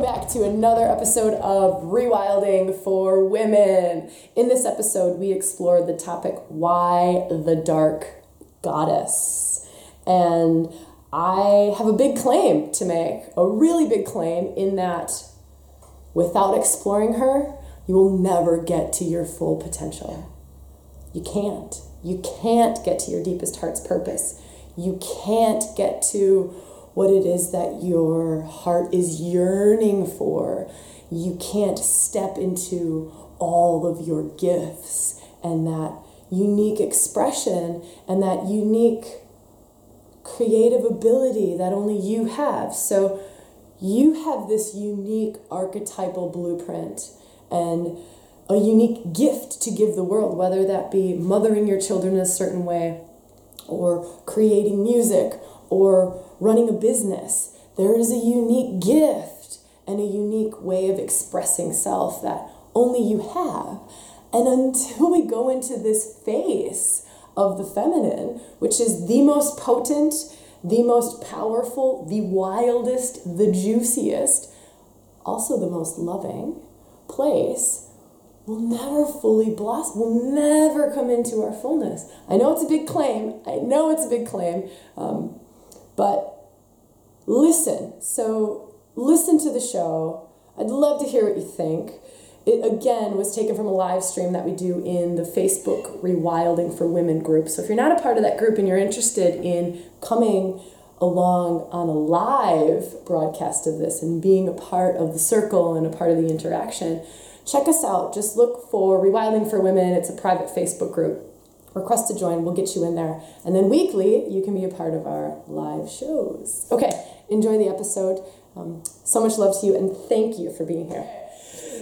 welcome back to another episode of Rewilding for Women. In this episode, we explored the topic Why the Dark Goddess. And I have a big claim to make, a really big claim, in that without exploring her, you will never get to your full potential. You can't. You can't get to your deepest heart's purpose. You can't get to what it is that your heart is yearning for. You can't step into all of your gifts and that unique expression and that unique creative ability that only you have. So you have this unique archetypal blueprint and a unique gift to give the world, whether that be mothering your children a certain way or creating music or running a business. There is a unique gift and a unique way of expressing self that only you have. And until we go into this phase of the feminine, which is the most potent, the most powerful, the wildest, the juiciest, also the most loving place, we'll never fully blossom. We'll never come into our fullness. I know it's a big claim. I know it's a big claim. Um, but listen. So listen to the show. I'd love to hear what you think. It again was taken from a live stream that we do in the Facebook Rewilding for Women group. So if you're not a part of that group and you're interested in coming along on a live broadcast of this and being a part of the circle and a part of the interaction, check us out. Just look for Rewilding for Women. It's a private Facebook group request to join, we'll get you in there. And then weekly, you can be a part of our live shows. Okay, enjoy the episode. Um, so much love to you, and thank you for being here.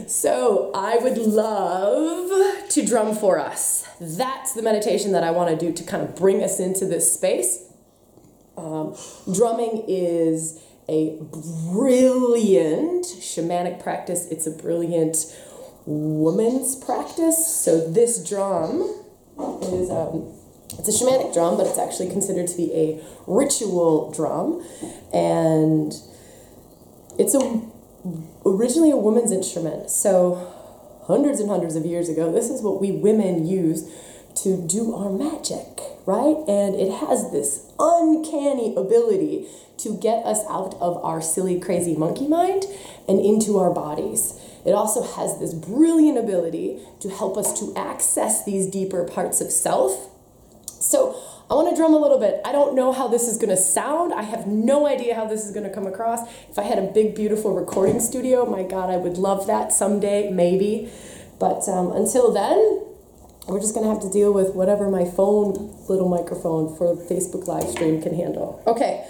So, I would love to drum for us. That's the meditation that I want to do to kind of bring us into this space. Um, drumming is a brilliant shamanic practice, it's a brilliant woman's practice. So, this drum is um, it's a shamanic drum, but it's actually considered to be a ritual drum, and it's a originally a woman's instrument. So hundreds and hundreds of years ago, this is what we women use to do our magic, right? And it has this uncanny ability to get us out of our silly, crazy monkey mind and into our bodies. It also has this brilliant ability to help us to access these deeper parts of self. So, I want to drum a little bit. I don't know how this is going to sound. I have no idea how this is going to come across. If I had a big, beautiful recording studio, my God, I would love that someday, maybe. But um, until then, we're just going to have to deal with whatever my phone little microphone for Facebook live stream can handle. Okay.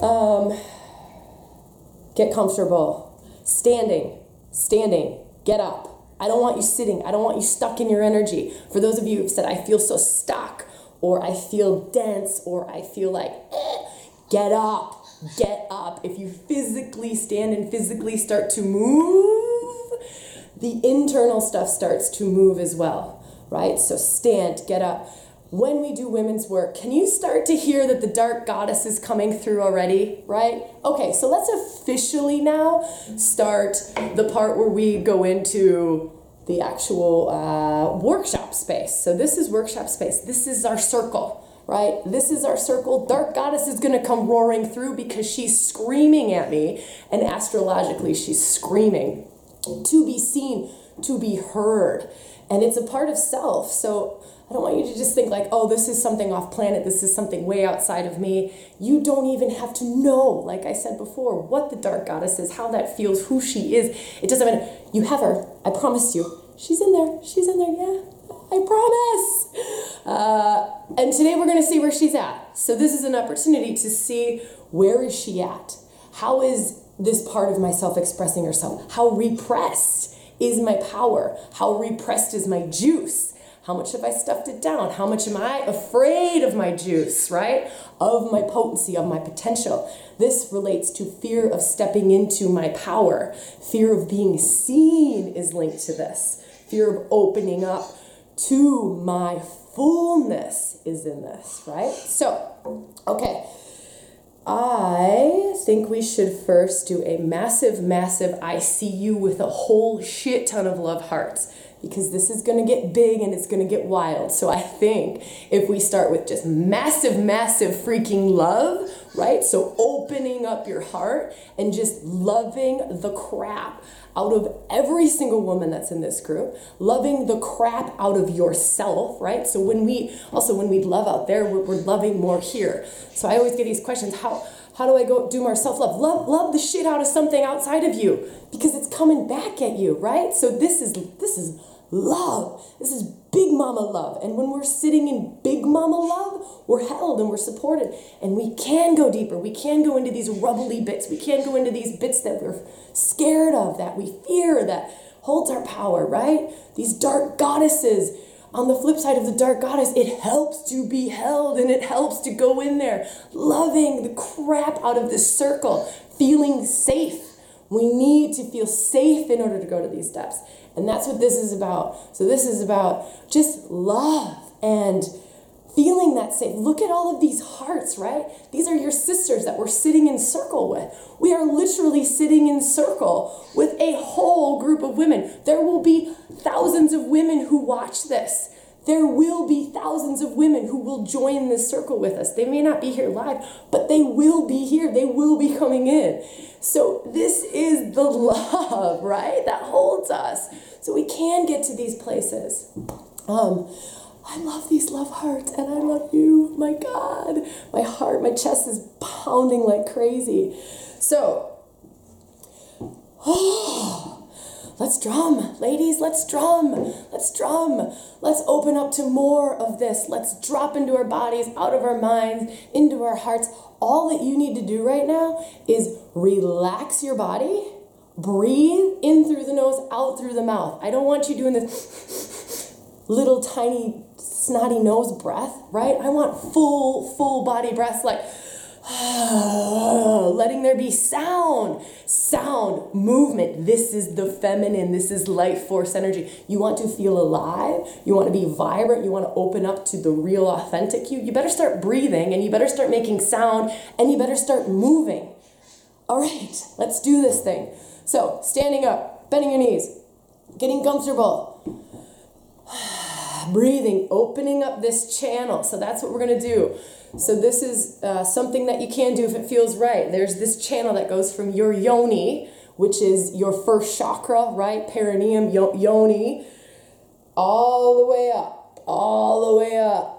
Um, get comfortable. Standing. Standing. Get up. I don't want you sitting. I don't want you stuck in your energy. For those of you who have said, I feel so stuck, or I feel dense, or I feel like, eh, get up, get up. If you physically stand and physically start to move, the internal stuff starts to move as well, right? So stand, get up. When we do women's work, can you start to hear that the dark goddess is coming through already, right? Okay, so let's officially now start the part where we go into the actual uh, workshop space. So this is workshop space. This is our circle, right? This is our circle. Dark goddess is going to come roaring through because she's screaming at me, and astrologically, she's screaming to be seen, to be heard, and it's a part of self. So I don't want you to just think like, oh, this is something off planet, this is something way outside of me. You don't even have to know, like I said before, what the dark goddess is, how that feels, who she is. It doesn't matter. You have her. I promise you. She's in there. She's in there. Yeah. I promise. Uh, and today we're going to see where she's at. So this is an opportunity to see where is she at? How is this part of myself expressing herself? How repressed is my power? How repressed is my juice? How much have I stuffed it down? How much am I afraid of my juice, right? Of my potency, of my potential. This relates to fear of stepping into my power. Fear of being seen is linked to this. Fear of opening up to my fullness is in this, right? So, okay. I think we should first do a massive, massive I see you with a whole shit ton of love hearts because this is going to get big and it's going to get wild. So I think if we start with just massive, massive freaking love, right? So opening up your heart and just loving the crap out of every single woman that's in this group, loving the crap out of yourself, right? So when we also when we love out there, we're, we're loving more here. So I always get these questions: how how do I go do more self love? Love love the shit out of something outside of you because it's coming back at you, right? So this is this is love. This is big mama love. And when we're sitting in big mama love, we're held and we're supported. And we can go deeper. We can go into these rubbly bits. We can go into these bits that we're scared of, that we fear, that holds our power, right? These dark goddesses. On the flip side of the dark goddess, it helps to be held and it helps to go in there, loving the crap out of this circle, feeling safe. We need to feel safe in order to go to these depths. And that's what this is about. So, this is about just love and feeling that safe. Look at all of these hearts, right? These are your sisters that we're sitting in circle with. We are literally sitting in circle with a whole group of women. There will be thousands of women who watch this. There will be thousands of women who will join this circle with us. They may not be here live, but they will be here. They will be coming in. So, this is the love, right? That holds us. So we can get to these places. Um, I love these love hearts and I love you. My God, my heart, my chest is pounding like crazy. So, let's drum, ladies, let's drum, let's drum. Let's open up to more of this. Let's drop into our bodies, out of our minds, into our hearts. All that you need to do right now is relax your body breathe in through the nose, out through the mouth. I don't want you doing this little tiny snotty nose breath, right? I want full, full body breaths like letting there be sound, sound, movement. This is the feminine. This is life force energy. You want to feel alive. You want to be vibrant. You want to open up to the real, authentic you. You better start breathing and you better start making sound and you better start moving. All right, let's do this thing. So, standing up, bending your knees, getting comfortable, breathing, opening up this channel. So, that's what we're going to do. So, this is uh, something that you can do if it feels right. There's this channel that goes from your yoni, which is your first chakra, right? Perineum, yoni, all the way up, all the way up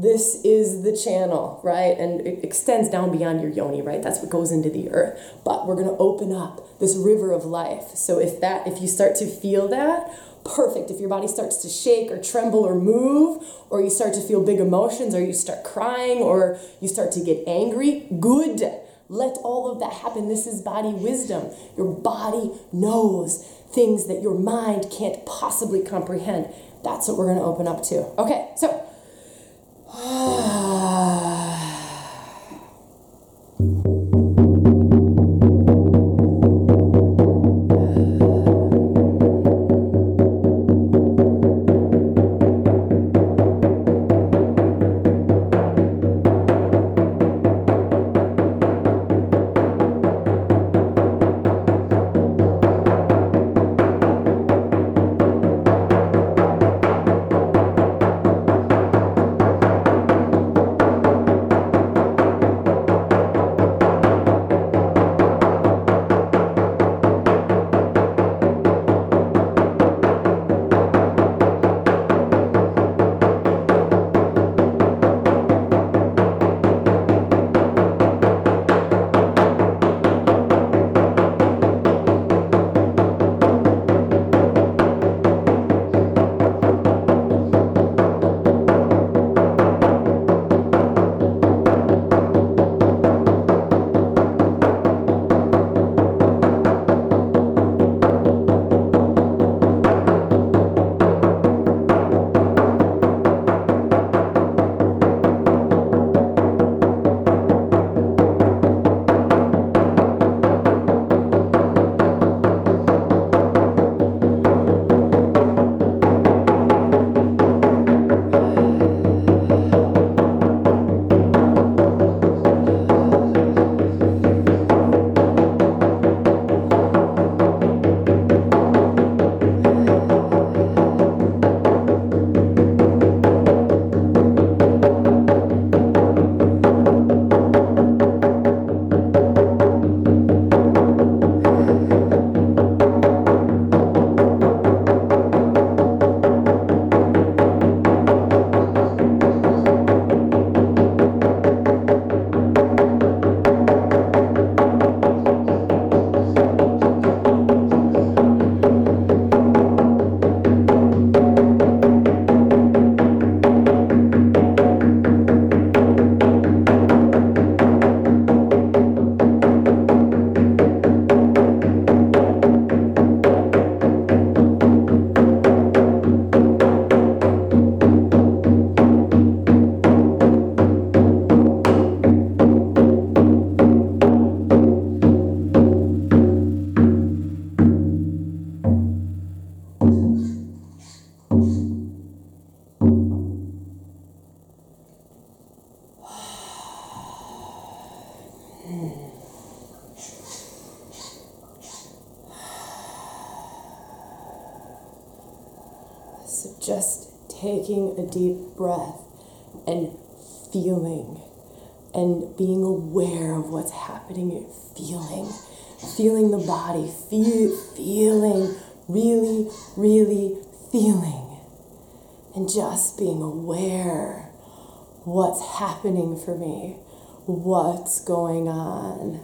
this is the channel, right? And it extends down beyond your yoni, right? That's what goes into the earth. But we're going to open up this river of life. So if that if you start to feel that, perfect. If your body starts to shake or tremble or move, or you start to feel big emotions or you start crying or you start to get angry, good. Let all of that happen. This is body wisdom. Your body knows things that your mind can't possibly comprehend. That's what we're going to open up to. Okay, so Ah. So just taking a deep breath and feeling and being aware of what's happening, feeling, feeling the body, feel, feeling, really, really feeling, and just being aware what's happening for me, what's going on.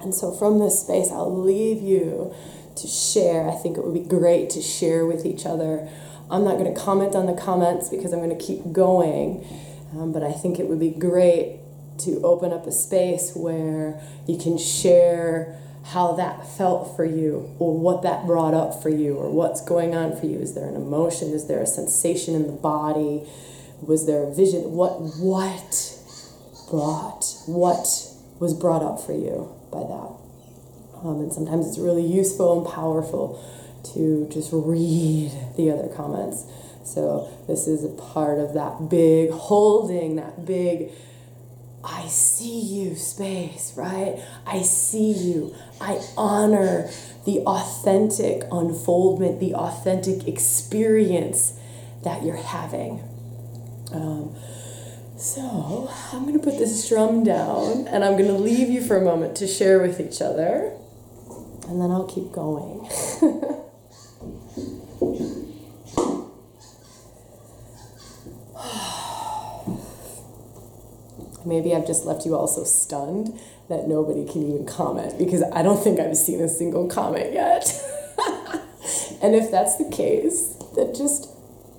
And so, from this space, I'll leave you to share. I think it would be great to share with each other. I'm not going to comment on the comments because I'm going to keep going, um, but I think it would be great to open up a space where you can share how that felt for you or what that brought up for you or what's going on for you is there an emotion is there a sensation in the body was there a vision what what brought what was brought up for you by that. Um, and sometimes it's really useful and powerful to just read the other comments. So this is a part of that big holding, that big I see you space, right? I see you. I honor the authentic unfoldment, the authentic experience that you're having. Um, so I'm going to put this drum down and I'm going to leave you for a moment to share with each other. And then I'll keep going. Maybe I've just left you all so stunned that nobody can even comment because I don't think I've seen a single comment yet. and if that's the case, then just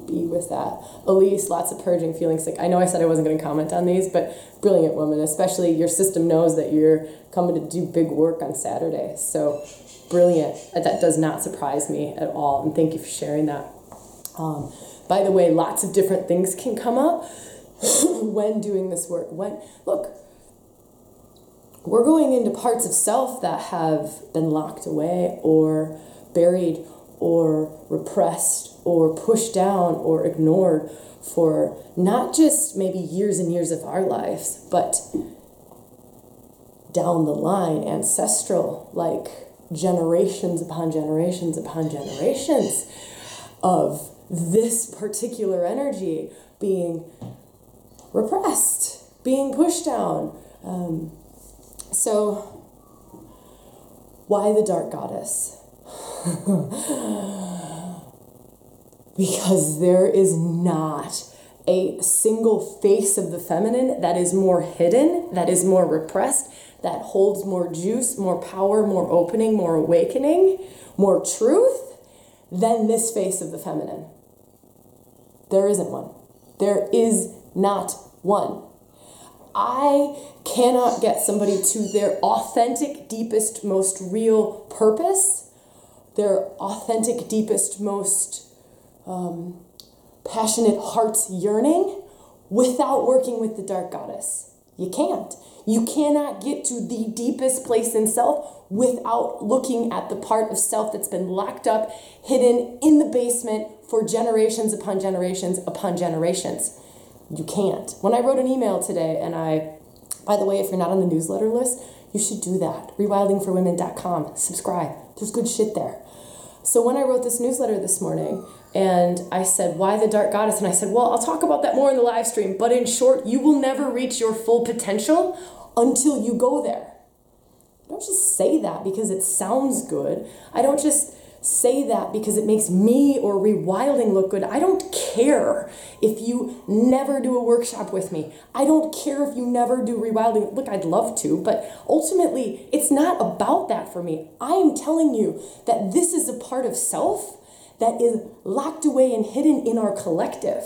be with that. Elise, lots of purging feelings. Like I know I said I wasn't going to comment on these, but brilliant woman. Especially your system knows that you're coming to do big work on Saturday. So brilliant. That does not surprise me at all. And thank you for sharing that. Um, by the way, lots of different things can come up when doing this work. When look, we're going into parts of self that have been locked away or buried or repressed or pushed down or ignored for not just maybe years and years of our lives, but down the line, ancestral, like generations upon generations upon generations of this particular energy being repressed, being pushed down. Um, so, why the dark goddess? because there is not a single face of the feminine that is more hidden, that is more repressed, that holds more juice, more power, more opening, more awakening, more truth than this face of the feminine. There isn't one. There is not one. I cannot get somebody to their authentic, deepest, most real purpose, their authentic, deepest, most um, passionate heart's yearning without working with the dark goddess. You can't. You cannot get to the deepest place in self without looking at the part of self that's been locked up, hidden in the basement for generations upon generations upon generations. You can't. When I wrote an email today, and I, by the way, if you're not on the newsletter list, you should do that. Rewildingforwomen.com. Subscribe. There's good shit there. So when I wrote this newsletter this morning, and I said, Why the dark goddess? And I said, Well, I'll talk about that more in the live stream. But in short, you will never reach your full potential until you go there. I don't just say that because it sounds good. I don't just say that because it makes me or rewilding look good. I don't care if you never do a workshop with me. I don't care if you never do rewilding. Look, I'd love to, but ultimately, it's not about that for me. I am telling you that this is a part of self that is locked away and hidden in our collective.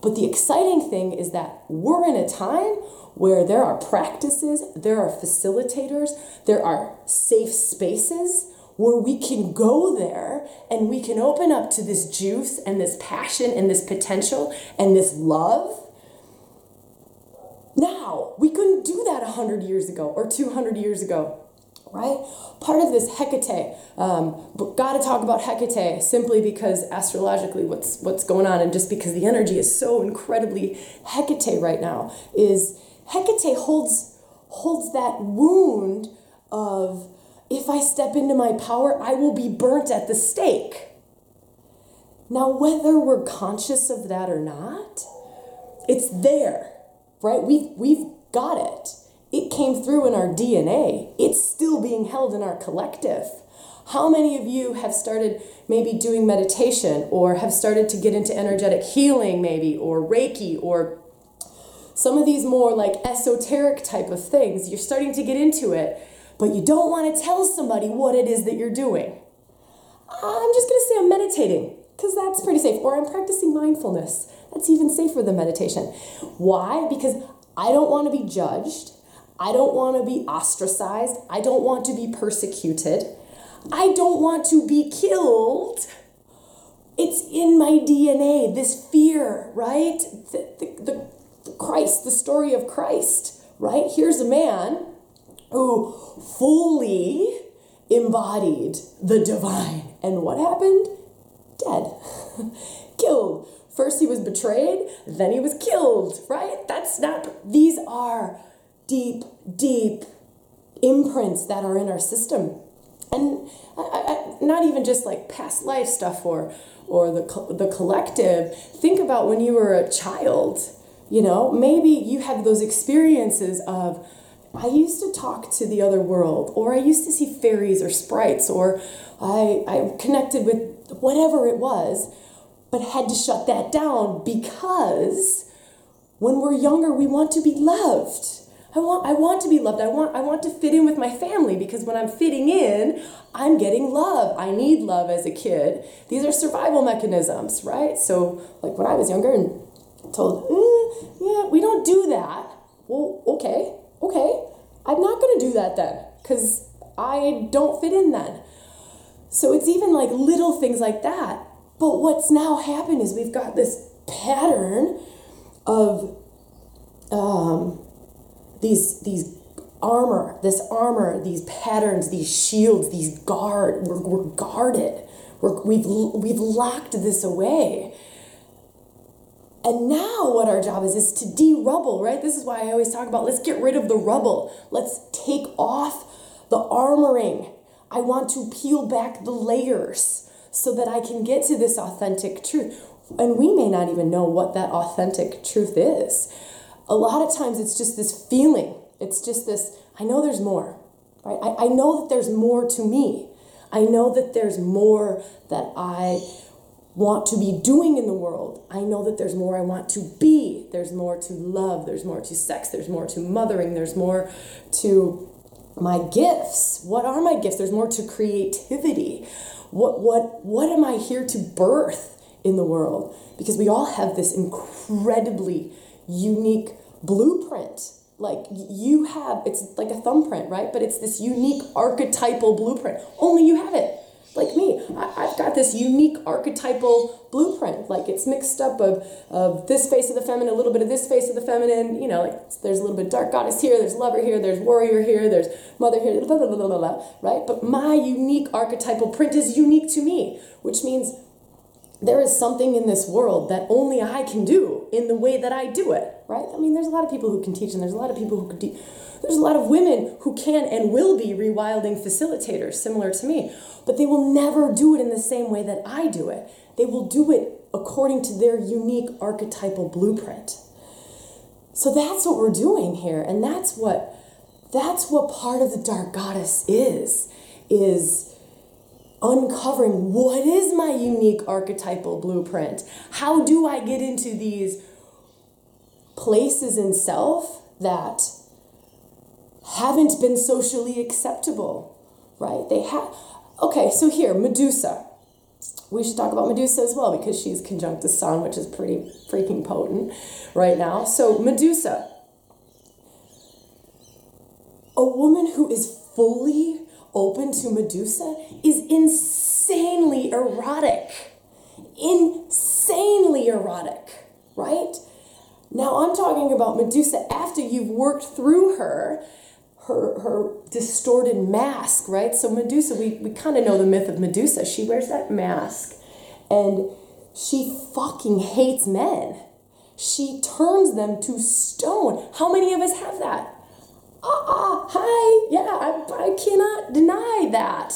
But the exciting thing is that we're in a time where there are practices, there are facilitators, there are safe spaces where we can go there and we can open up to this juice and this passion and this potential and this love. Now, we couldn't do that 100 years ago or 200 years ago right? Part of this Hecate, um, but got to talk about Hecate simply because astrologically, what's what's going on, and just because the energy is so incredibly Hecate right now, is Hecate holds holds that wound of if I step into my power, I will be burnt at the stake. Now, whether we're conscious of that or not, it's there, right? We've, we've got it. It came through in our DNA. It's still being held in our collective. How many of you have started maybe doing meditation or have started to get into energetic healing, maybe, or Reiki, or some of these more like esoteric type of things? You're starting to get into it but you don't want to tell somebody what it is that you're doing. I'm just going to say I'm meditating because that's pretty safe. Or I'm practicing mindfulness. That's even safer than meditation. Why? Because I don't want to be judged. I don't want to be ostracized. I don't want to be persecuted. I don't want to be killed. It's in my DNA, this fear, right? The, the, the, Christ, the story of Christ, right? Here's a man who fully embodied the divine. And what happened? Dead. killed. First he was betrayed, then he was killed, right? That's not, these are deep, deep imprints that are in our system. And I, I, not even just like past life stuff or, or the, the collective. Think about when you were a child, you know, maybe you had those experiences of, I used to talk to the other world, or I used to see fairies or sprites, or I, I connected with whatever it was, but had to shut that down because when we're younger, we want to be loved. I want, I want to be loved. I want, I want to fit in with my family because when I'm fitting in, I'm getting love. I need love as a kid. These are survival mechanisms, right? So, like when I was younger and told, mm, yeah, we don't do that. Well, okay, okay, I'm not going to that then because I don't fit in then. So it's even like little things like that. But what's now happened is we've got this pattern of um, these these armor, this armor, these patterns, these shields, these guard. We're, we're guarded. We're, we've we've locked this away. And now what our job is is to de-rubble, right? This is why I always talk about let's get rid of the rubble. Let's take off the armoring. I want to peel back the layers so that I can get to this authentic truth. And we may not even know what that authentic truth is. A lot of times it's just this feeling. It's just this, I know there's more, right? I, I know that there's more to me. I know that there's more that I want to be doing in the world. I know that there's more I want to be. There's more to love. There's more to sex. There's more to mothering. There's more to my gifts. What are my gifts? There's more to creativity. What what what am I here to birth in the world? Because we all have this incredibly unique blueprint. Like you have it's like a thumbprint, right? But it's this unique archetypal blueprint. Only you have it like me, I, have got this unique archetypal blueprint. Like it's mixed up of, of this face of the feminine, a little bit of this face of the feminine. You know, like there's a little bit dark goddess here, there's lover here, there's warrior here, there's mother here, blah, blah, blah, blah, blah, right? But my unique archetypal print is unique to me, which means there is something in this world that only I can do in the way that I do it, right? I mean, there's a lot of people who can teach, and there's a lot of people who could do. There's a lot of women who can and will be rewilding facilitators, similar to me, but they will never do it in the same way that I do it. They will do it according to their unique archetypal blueprint. So that's what we're doing here, and that's what that's what part of the dark goddess is is uncovering what is my unique archetypal blueprint? How do I get into these places in self that haven't been socially acceptable, right? They have. Okay, so here, Medusa. We should talk about Medusa as well because she's conjunct the sun, which is pretty freaking potent right now. So, Medusa, a woman who is fully open to Medusa is insanely erotic. Insanely erotic, right? Now I'm talking about Medusa after you've worked through her, her, her distorted mask, right? So Medusa, we, we kind of know the myth of Medusa. She wears that mask and she fucking hates men. She turns them to stone. How many of us have that? ah, ah, hi, yeah, I, I cannot deny that.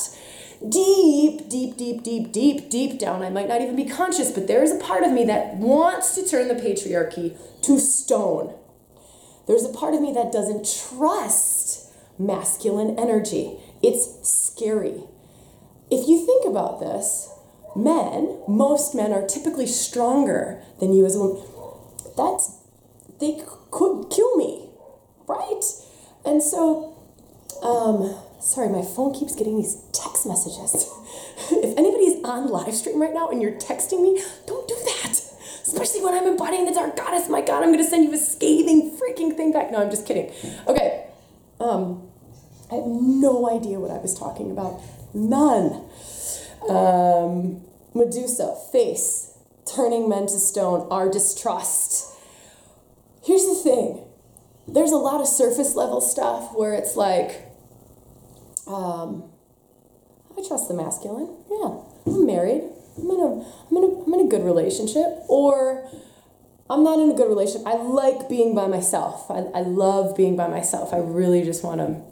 Deep, deep, deep, deep, deep, deep down, I might not even be conscious, but there is a part of me that wants to turn the patriarchy to stone. There's a part of me that doesn't trust masculine energy. It's scary. If you think about this, men, most men are typically stronger than you as a woman. That's, they could kill me, right? And so, um, sorry, my phone keeps getting these text messages. if anybody's on live stream right now and you're texting me, don't do that. Especially when I'm embodying the dark goddess. My God, I'm gonna send you a scathing freaking thing back. No, I'm just kidding. Okay. Um, I have no idea what I was talking about. None. Um, Medusa, face, turning men to stone, our distrust. Here's the thing there's a lot of surface level stuff where it's like, um, I trust the masculine. Yeah, I'm married. I'm in a, I'm in a, I'm in a good relationship. Or I'm not in a good relationship. I like being by myself. I, I love being by myself. I really just want to,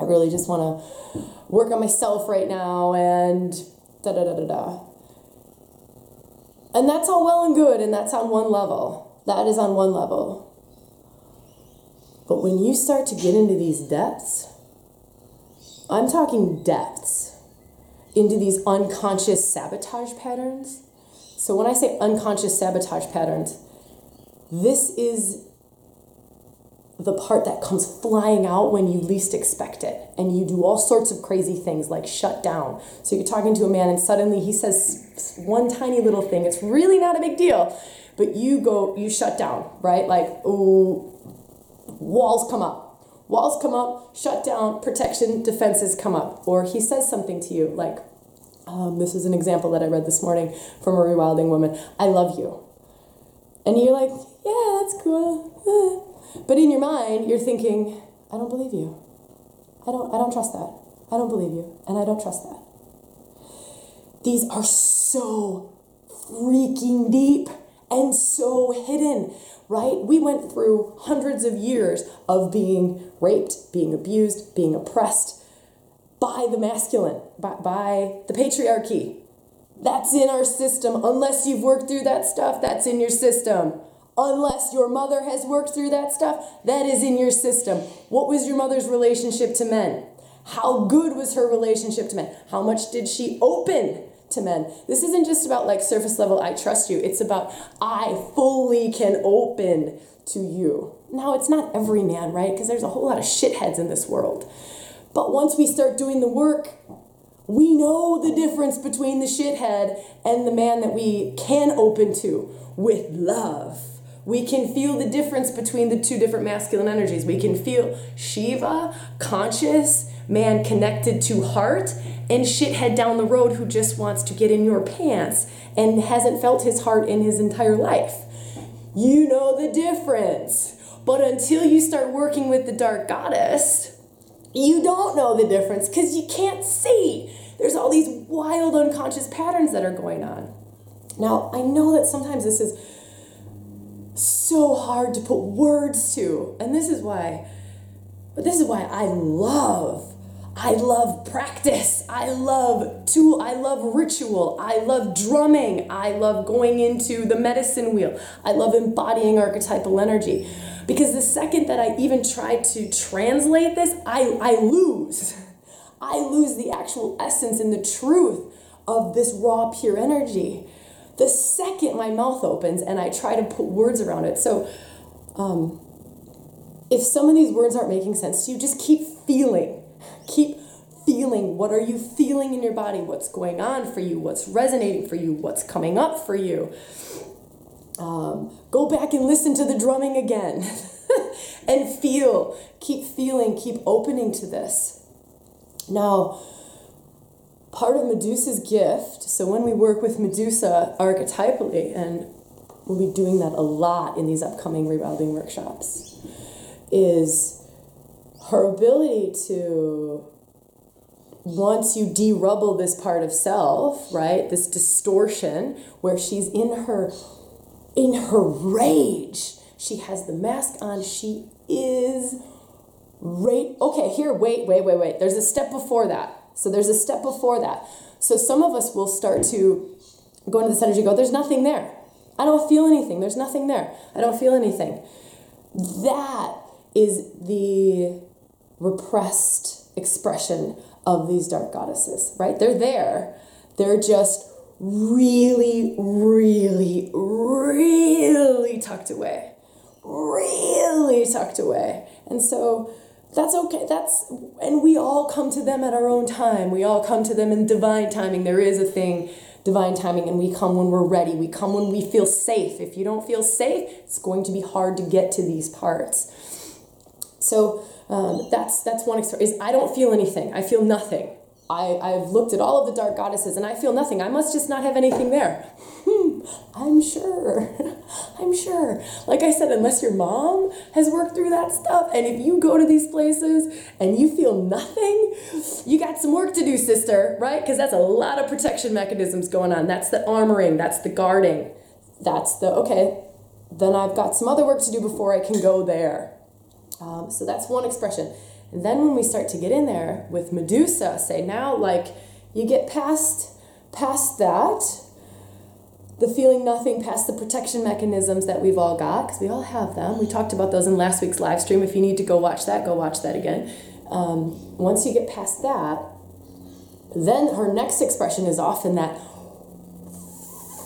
I really just want to work on myself right now and da da da da da. And that's all well and good, and that's on one level. That is on one level. But when you start to get into these depths, I'm talking depths, into these unconscious sabotage patterns. So when I say unconscious sabotage patterns, this is the part that comes flying out when you least expect it. And you do all sorts of crazy things like shut down. So you're talking to a man and suddenly he says one tiny little thing. It's really not a big deal. But you go, you shut down, right? Like, oh, walls come up. Walls come up, shut down, protection, defenses come up. Or he says something to you like, um, this is an example that I read this morning from a rewilding woman I love you. And you're like, yeah, that's cool. But in your mind, you're thinking, I don't believe you. I don't, I don't trust that. I don't believe you. And I don't trust that. These are so freaking deep and so hidden right? We went through hundreds of years of being raped, being abused, being oppressed by the masculine, by, by the patriarchy. That's in our system. Unless you've worked through that stuff, that's in your system. Unless your mother has worked through that stuff, that is in your system. What was your mother's relationship to men? How good was her relationship to men? How much did she open to men. This isn't just about like surface level, I trust you. It's about I fully can open to you. Now, it's not every man, right? Because there's a whole lot of shitheads in this world. But once we start doing the work, we know the difference between the shithead and the man that we can open to with love. We can feel the difference between the two different masculine energies. We can feel Shiva, conscious, man connected to heart, and shithead down the road who just wants to get in your pants and hasn't felt his heart in his entire life. You know the difference. But until you start working with the dark goddess, you don't know the difference because you can't see. There's all these wild unconscious patterns that are going on. Now, I know that sometimes this is so hard to put words to, and this is why but this is why I love I love practice. I love tool. I love ritual. I love drumming. I love going into the medicine wheel. I love embodying archetypal energy. Because the second that I even try to translate this, I, I lose. I lose the actual essence and the truth of this raw, pure energy. The second my mouth opens and I try to put words around it. So, um, if some of these words aren't making sense to you, just keep feeling. Keep feeling. What are you feeling in your body? What's going on for you? What's resonating for you? What's coming up for you? Um, go back and listen to the drumming again and feel. Keep feeling. Keep opening to this. Now, part of Medusa's gift, so when we work with Medusa archetypally, and we'll be doing that a lot in these upcoming rewilding workshops, is her ability to once you derubble this part of self, right? This distortion where she's in her in her rage. She has the mask on. She is right. Okay, here, wait, wait, wait, wait. There's a step before that. So there's a step before that. So some of us will start to go into this energy, go, there's nothing there. I don't feel anything. There's nothing there. I don't feel anything. That is the repressed expression of these dark goddesses, right? They're there. They're just really, really, really tucked away. Really tucked away. And so that's okay. That's and we all come to them at our own time. We all come to them in divine timing. There is a thing, divine timing, and we come when we're ready. We come when we feel safe. If you don't feel safe, it's going to be hard to get to these parts. So um, that's that's one experience. Is I don't feel anything. I feel nothing. I, I've looked at all of the dark goddesses and I feel nothing. I must just not have anything there. Hmm, I'm sure. I'm sure. Like I said, unless your mom has worked through that stuff, and if you go to these places and you feel nothing, you got some work to do, sister, right? Because that's a lot of protection mechanisms going on. That's the armoring, that's the guarding, that's the, okay, then I've got some other work to do before I can go there. Um, so that's one expression. And then when we start to get in there with Medusa, say now like you get past past that, the feeling nothing, past the protection mechanisms that we've all got, because we all have them. We talked about those in last week's live stream. If you need to go watch that, go watch that again. Um, once you get past that, then her next expression is often that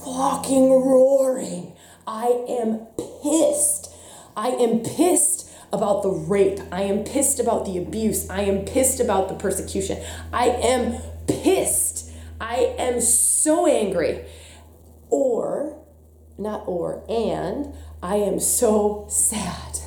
fucking roaring. I am pissed. I am pissed about the rape. I am pissed about the abuse. I am pissed about the persecution. I am pissed. I am so angry. Or, not or, and I am so sad.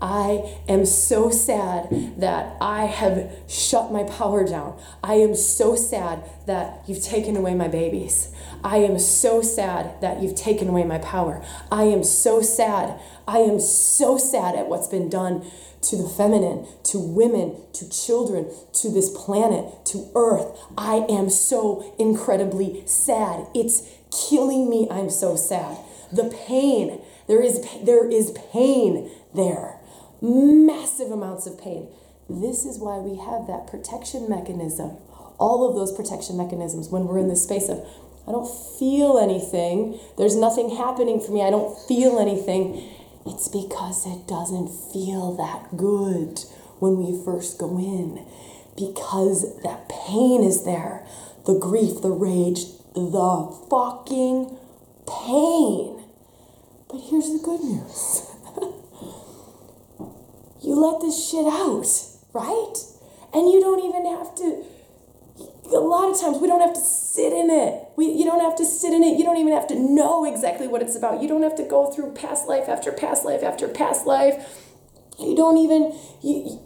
I am so sad that I have shut my power down. I am so sad that you've taken away my babies. I am so sad that you've taken away my power. I am so sad. I am so sad at what's been done to the feminine, to women, to children, to this planet, to earth. I am so incredibly sad. It's killing me. I'm so sad. The pain, there is there is pain there massive amounts of pain. This is why we have that protection mechanism. All of those protection mechanisms when we're in this space of, I don't feel anything, there's nothing happening for me, I don't feel anything. It's because it doesn't feel that good when we first go in. Because that pain is there the grief, the rage, the fucking pain. But here's the good news you let this shit out, right? And you don't even have to a lot of times we don't have to sit in it. We, you don't have to sit in it. You don't even have to know exactly what it's about. You don't have to go through past life after past life after past life. You don't even, you,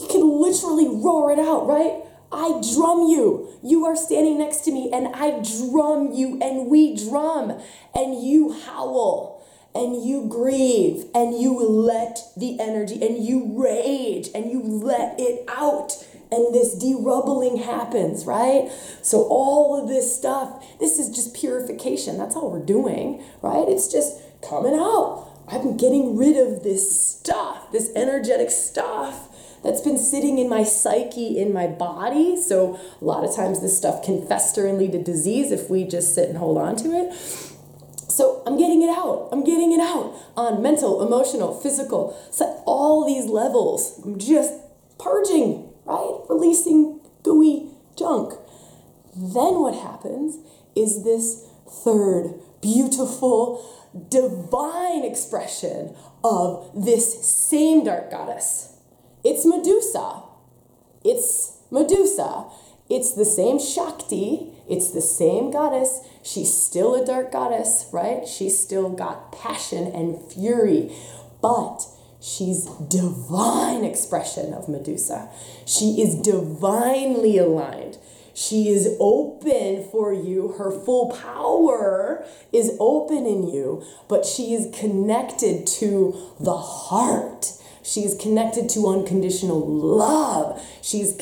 you can literally roar it out, right? I drum you. You are standing next to me and I drum you and we drum and you howl and you grieve and you let the energy and you rage and you let it out and this derubbling happens, right? So all of this stuff, this is just purification. That's all we're doing, right? It's just coming out. I'm getting rid of this stuff, this energetic stuff that's been sitting in my psyche, in my body. So a lot of times this stuff can fester and lead to disease if we just sit and hold on to it. So I'm getting it out. I'm getting it out on mental, emotional, physical, so all these levels. I'm just purging, right? Releasing gooey junk. Then what happens is this third beautiful divine expression of this same dark goddess. It's Medusa. It's Medusa. It's the same Shakti, it's the same goddess. She's still a dark goddess, right? She's still got passion and fury, but she's divine expression of Medusa. She is divinely aligned. She is open for you. Her full power is open in you, but she is connected to the heart. She is connected to unconditional love. She's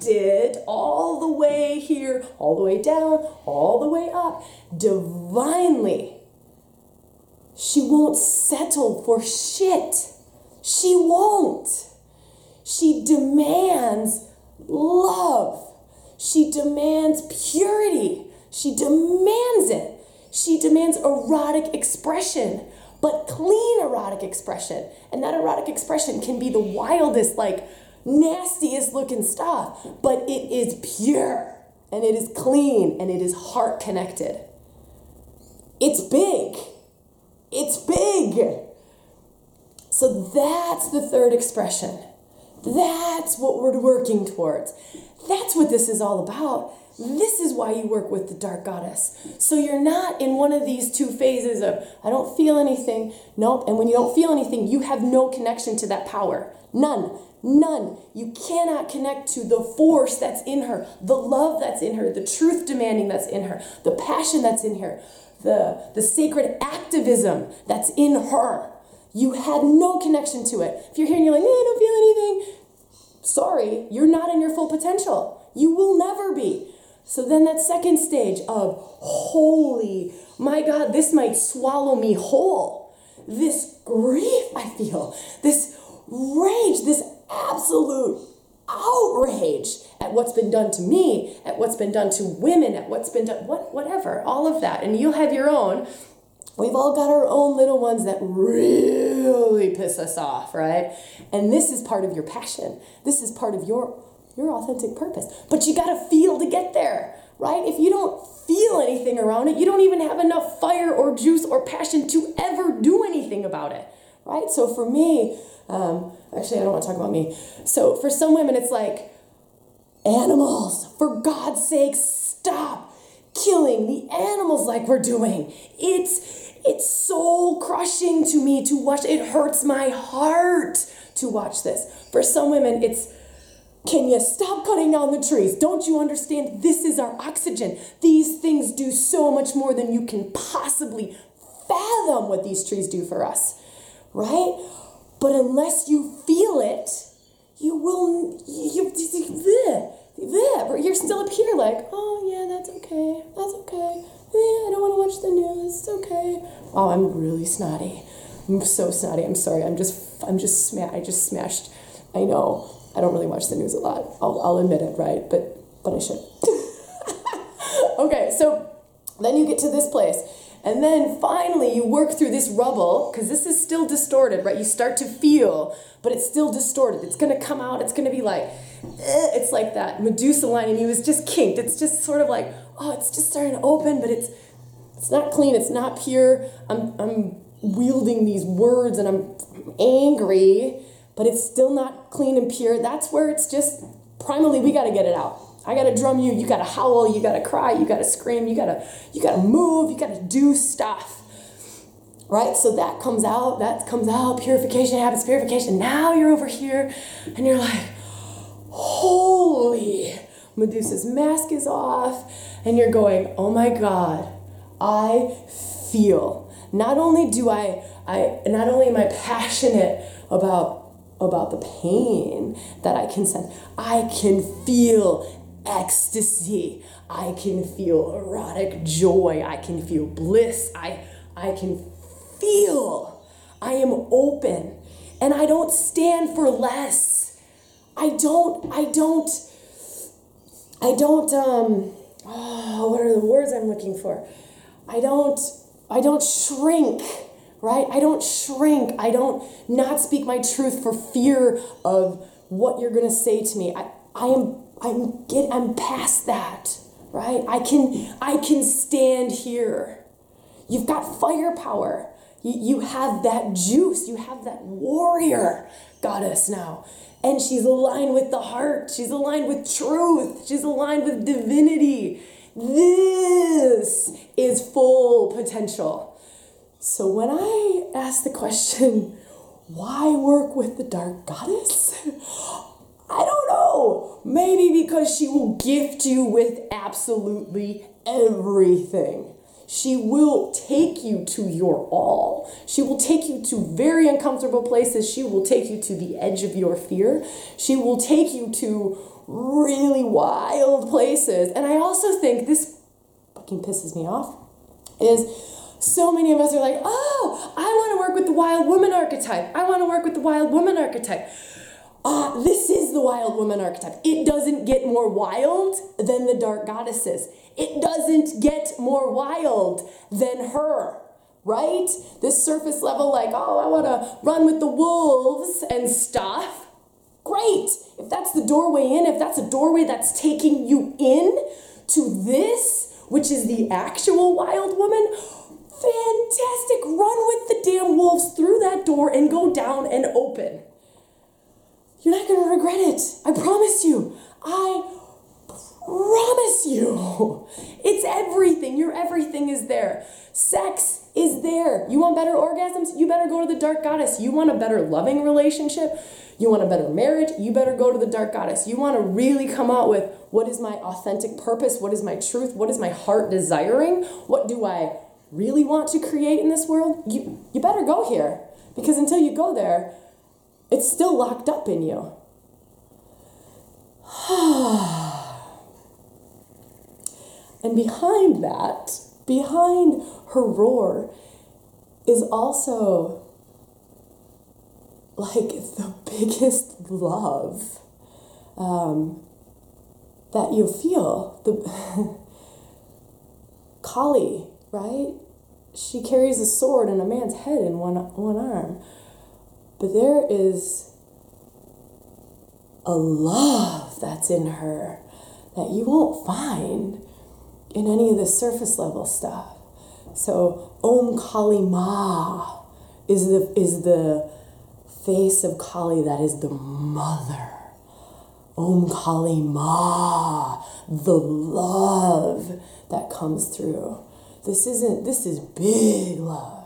connected all the way here, all the way down, all the way up, divinely. She won't settle for shit. She won't. She demands love. She demands purity. She demands it. She demands erotic expression, but clean erotic expression. And that erotic expression can be the wildest, like nastiest looking stuff, but it is pure and it is clean and it is heart connected. It's big. It's big. So that's the third expression. That's what we're working towards. That's what this is all about. This is why you work with the dark goddess. So you're not in one of these two phases of, I don't feel anything. Nope. And when you don't feel anything, you have no connection to that power. None. None. You cannot connect to the force that's in her, the love that's in her, the truth demanding that's in her, the passion that's in her, the, the sacred activism that's in her. You had no connection to it. If you're here and you're like, eh, I don't feel anything, sorry, you're not in your full potential. You will never be. So then that second stage of holy, my God, this might swallow me whole. This grief I feel, this rage, this absolute outrage at what's been done to me, at what's been done to women, at what's been done, what, whatever, all of that. And you'll have your own. We've all got our own little ones that really piss us off, right? And this is part of your passion. This is part of your your authentic purpose. But you got to feel to get there, right? If you don't feel anything around it, you don't even have enough fire or juice or passion to ever do anything about it, right? So for me, um, actually, I don't want to talk about me. So for some women, it's like animals. For God's sake, stop killing the animals like we're doing. It's it's soul crushing to me to watch. It hurts my heart to watch this. For some women, it's can you stop cutting down the trees? Don't you understand? This is our oxygen. These things do so much more than you can possibly fathom what these trees do for us, right? But unless you feel it, you will, you, you, you're still up here like, oh yeah, that's okay, that's okay. Yeah, I don't want to watch the news. It's okay. Oh, I'm really snotty. I'm so snotty. I'm sorry. I'm just, I'm just sma- I just smashed. I know. I don't really watch the news a lot. I'll, I'll admit it, right? But but I should. okay, so then you get to this place. And then finally, you work through this rubble because this is still distorted, right? You start to feel, but it's still distorted. It's going to come out. It's going to be like, eh, it's like that Medusa line, and he was just kinked. It's just sort of like, oh, it's just starting to open, but it's it's not clean. It's not pure. I'm I'm wielding these words, and I'm angry, but it's still not clean and pure. That's where it's just primally we got to get it out. I gotta drum you, you gotta howl, you gotta cry, you gotta scream, you gotta you gotta move, you gotta do stuff. Right? So that comes out, that comes out, purification happens, purification. Now you're over here and you're like, holy Medusa's mask is off, and you're going, oh my god, I feel. Not only do I I not only am I passionate about about the pain that I can sense. I can feel ecstasy. I can feel erotic joy. I can feel bliss. I, I can feel. I am open. And I don't stand for less. I don't, I don't, I don't, um, oh, what are the words I'm looking for? I don't, I don't shrink, right? I don't shrink. I don't not speak my truth for fear of what you're going to say to me. I, I am I'm get I'm past that, right? I can I can stand here. You've got firepower. You, you have that juice. You have that warrior goddess now. And she's aligned with the heart. She's aligned with truth. She's aligned with divinity. This is full potential. So when I ask the question, why work with the dark goddess? I don't know. Maybe because she will gift you with absolutely everything. She will take you to your all. She will take you to very uncomfortable places. She will take you to the edge of your fear. She will take you to really wild places. And I also think this fucking pisses me off is so many of us are like, oh, I want to work with the wild woman archetype. I want to work with the wild woman archetype. Uh, this is the wild woman archetype. It doesn't get more wild than the dark goddesses. It doesn't get more wild than her, right? This surface level, like, oh, I want to run with the wolves and stuff. Great. If that's the doorway in, if that's a doorway that's taking you in to this, which is the actual wild woman, fantastic. Run with the damn wolves through that door and go down and open. You're not going to regret it. I promise you. I promise you. It's everything. Your everything is there. Sex is there. You want better orgasms? You better go to the dark goddess. You want a better loving relationship? You want a better marriage? You better go to the dark goddess. You want to really come out with what is my authentic purpose? What is my truth? What is my heart desiring? What do I really want to create in this world? You you better go here because until you go there, it's still locked up in you. And behind that, behind her roar, is also like the biggest love um, that you feel. The Kali, right? She carries a sword and a man's head in one, one arm. But there is a love that's in her that you won't find in any of the surface level stuff. So Om Kali Ma is the is the face of Kali that is the mother. Om Kali Ma, the love that comes through. This isn't this is big love.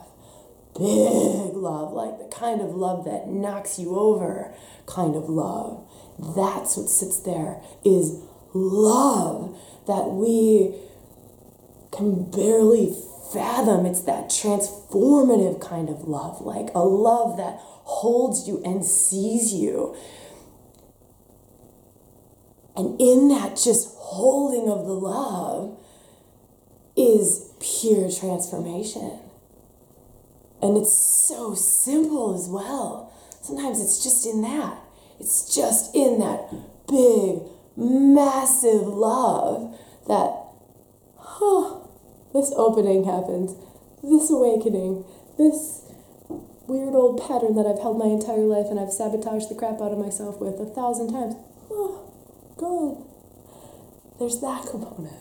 Big love, like the kind of love that knocks you over kind of love. That's what sits there is love that we can barely fathom. It's that transformative kind of love, like a love that holds you and sees you. And in that just holding of the love is pure transformation. And it's so simple as well. Sometimes it's just in that. It's just in that big, massive love that, huh, this opening happens, this awakening, this weird old pattern that I've held my entire life and I've sabotaged the crap out of myself with a thousand times. Oh, gone. There's that component.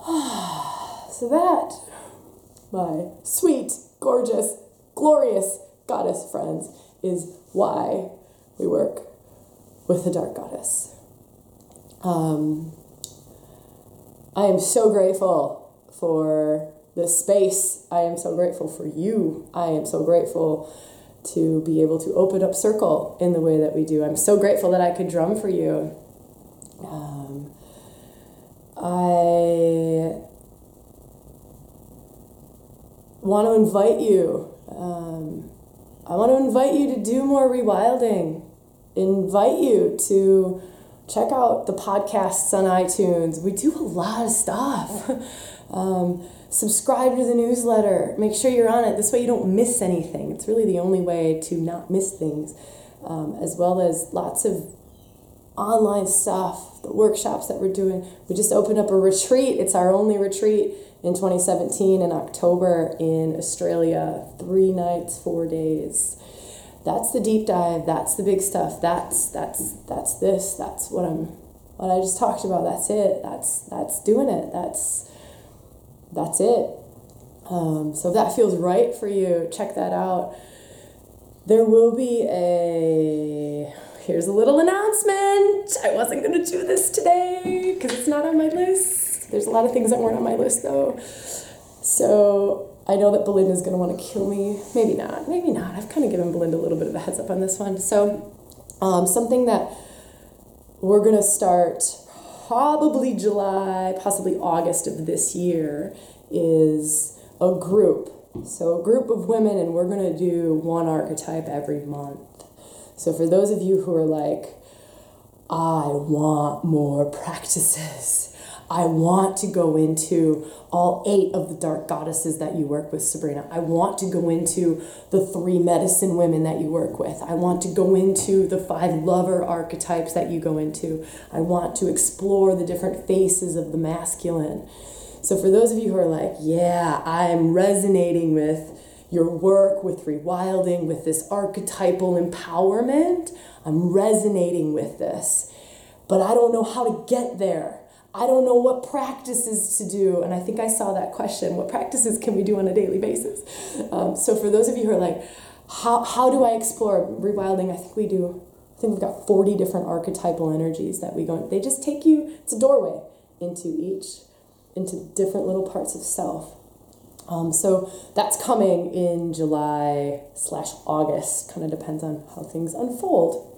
so that, my sweet, gorgeous, glorious goddess friends, is why we work with the dark goddess. Um, I am so grateful for this space. I am so grateful for you. I am so grateful to be able to open up circle in the way that we do. I'm so grateful that I could drum for you. Um, I want to invite you. Um, I want to invite you to do more rewilding. Invite you to check out the podcasts on iTunes. We do a lot of stuff. um, subscribe to the newsletter. Make sure you're on it. This way you don't miss anything. It's really the only way to not miss things, um, as well as lots of online stuff, the workshops that we're doing. We just opened up a retreat. It's our only retreat in 2017 in October in Australia. Three nights, four days. that's the deep dive. That's the big stuff. That's that's that's this. That's what I'm what I just talked about. That's it. That's that's doing it. That's that's it. Um, so if that feels right for you, check that out. There will be a here's a little announcement. I wasn't gonna do this today because it's not on my list. There's a lot of things that weren't on my list though. So I know that Belinda's gonna want to kill me. Maybe not. Maybe not. I've kind of given Belinda a little bit of a heads up on this one. So um, something that we're gonna start probably July, possibly August of this year is a group. So, a group of women, and we're to do one archetype every month. So, for those of you who are like, I want more practices. I want to go into all eight of the dark goddesses that you work with, Sabrina. I want to go into the three medicine women that you work with. I want to go into the five lover archetypes that you go into. I want to explore the different faces of the masculine. So, for those of you who are like, yeah, I'm resonating with your work, with rewilding, with this archetypal empowerment, I'm resonating with this. But I don't know how to get there. I don't know what practices to do. And I think I saw that question what practices can we do on a daily basis? Um, so, for those of you who are like, how, how do I explore rewilding? I think we do, I think we've got 40 different archetypal energies that we go, they just take you, it's a doorway into each, into different little parts of self. Um, so that's coming in July slash August, kind of depends on how things unfold.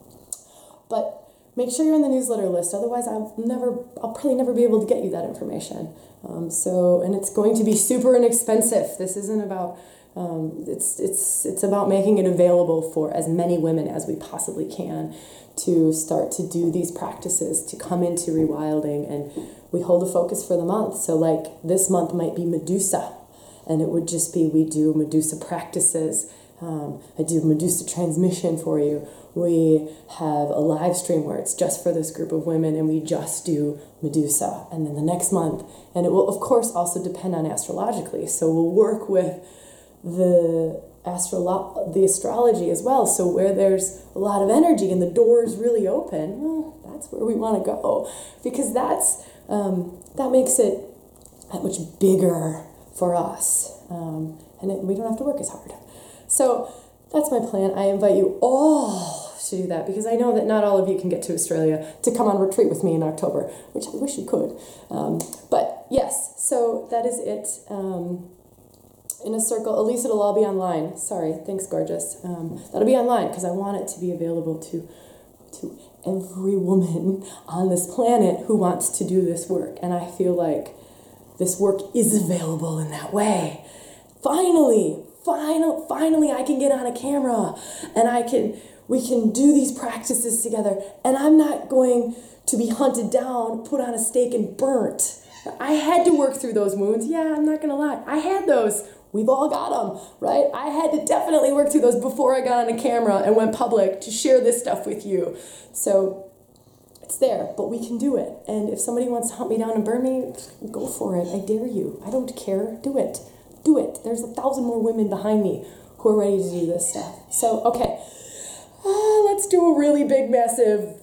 But make sure you're on the newsletter list. Otherwise, I'll never, I'll probably never be able to get you that information. Um, so, and it's going to be super inexpensive. This isn't about, um, it's it's it's about making it available for as many women as we possibly can to start to do these practices to come into rewilding and we hold a focus for the month so like this month might be medusa and it would just be we do medusa practices um, i do medusa transmission for you we have a live stream where it's just for this group of women and we just do Medusa. And then the next month, and it will, of course, also depend on astrologically. So we'll work with the astrolo- the astrology as well. So where there's a lot of energy and the door is really open, well, that's where we want to go because that's um, that makes it that much bigger for us, um, and it, we don't have to work as hard. So that's my plan. I invite you all to do that because I know that not all of you can get to Australia to come on retreat with me in October, which I wish you could. Um, but yes, so that is it. Um, in a circle, at least it'll all be online. Sorry, thanks, gorgeous. Um, that'll be online because I want it to be available to to every woman on this planet who wants to do this work. And I feel like this work is available in that way. Finally, final, finally, I can get on a camera and I can we can do these practices together. And I'm not going to be hunted down, put on a stake, and burnt. I had to work through those wounds. Yeah, I'm not to lie. I had those. We've all got them, right? I had to definitely work through those before I got on a camera and went public to share this stuff with you. So it's there, but we can do it. And if somebody wants to hunt me down and burn me, go for it. I dare you. I don't care. Do it. Do it. There's a thousand more women behind me who are ready to do this stuff. So, okay oh, let's do a really big, massive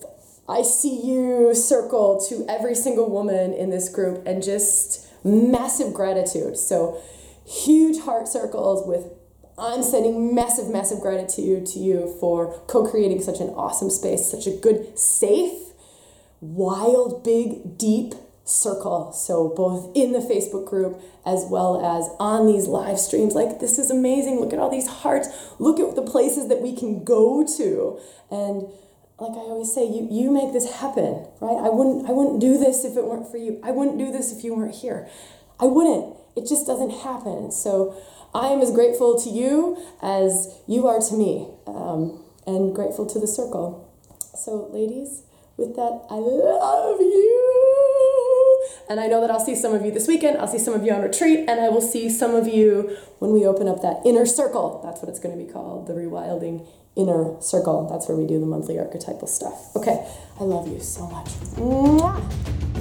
I see you circle to every single woman in this group and just massive gratitude. So, huge heart circles with I'm sending massive, massive gratitude to you for co creating such an awesome space, such a good, safe, wild, big, deep circle. So, both in the Facebook group as well as on these live streams. Like, this is amazing. Look at all these hearts. Look at the places that we can go to. And like I always say, you, you make this happen, right? I wouldn't, I wouldn't do this if it weren't for you. I wouldn't do this if you weren't here. I wouldn't. It just doesn't happen. So, I am as grateful to you as you are to me, um, and grateful to the circle. So, ladies, with that, I love you. And I know that I'll see some of you this weekend, I'll see some of you on retreat, and I will see some of you when we open up that inner circle. That's what it's going to be called the Rewilding Inner Circle. That's where we do the monthly archetypal stuff. Okay, I love you so much. Mwah!